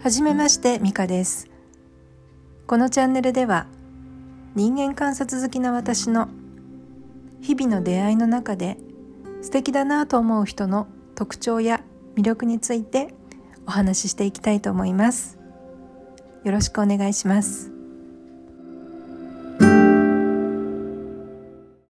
はじめましてミカです。このチャンネルでは人間観察好きな私の日々の出会いの中で素敵だなと思う人の特徴や魅力についてお話ししていきたいと思います。よろしくお願いします。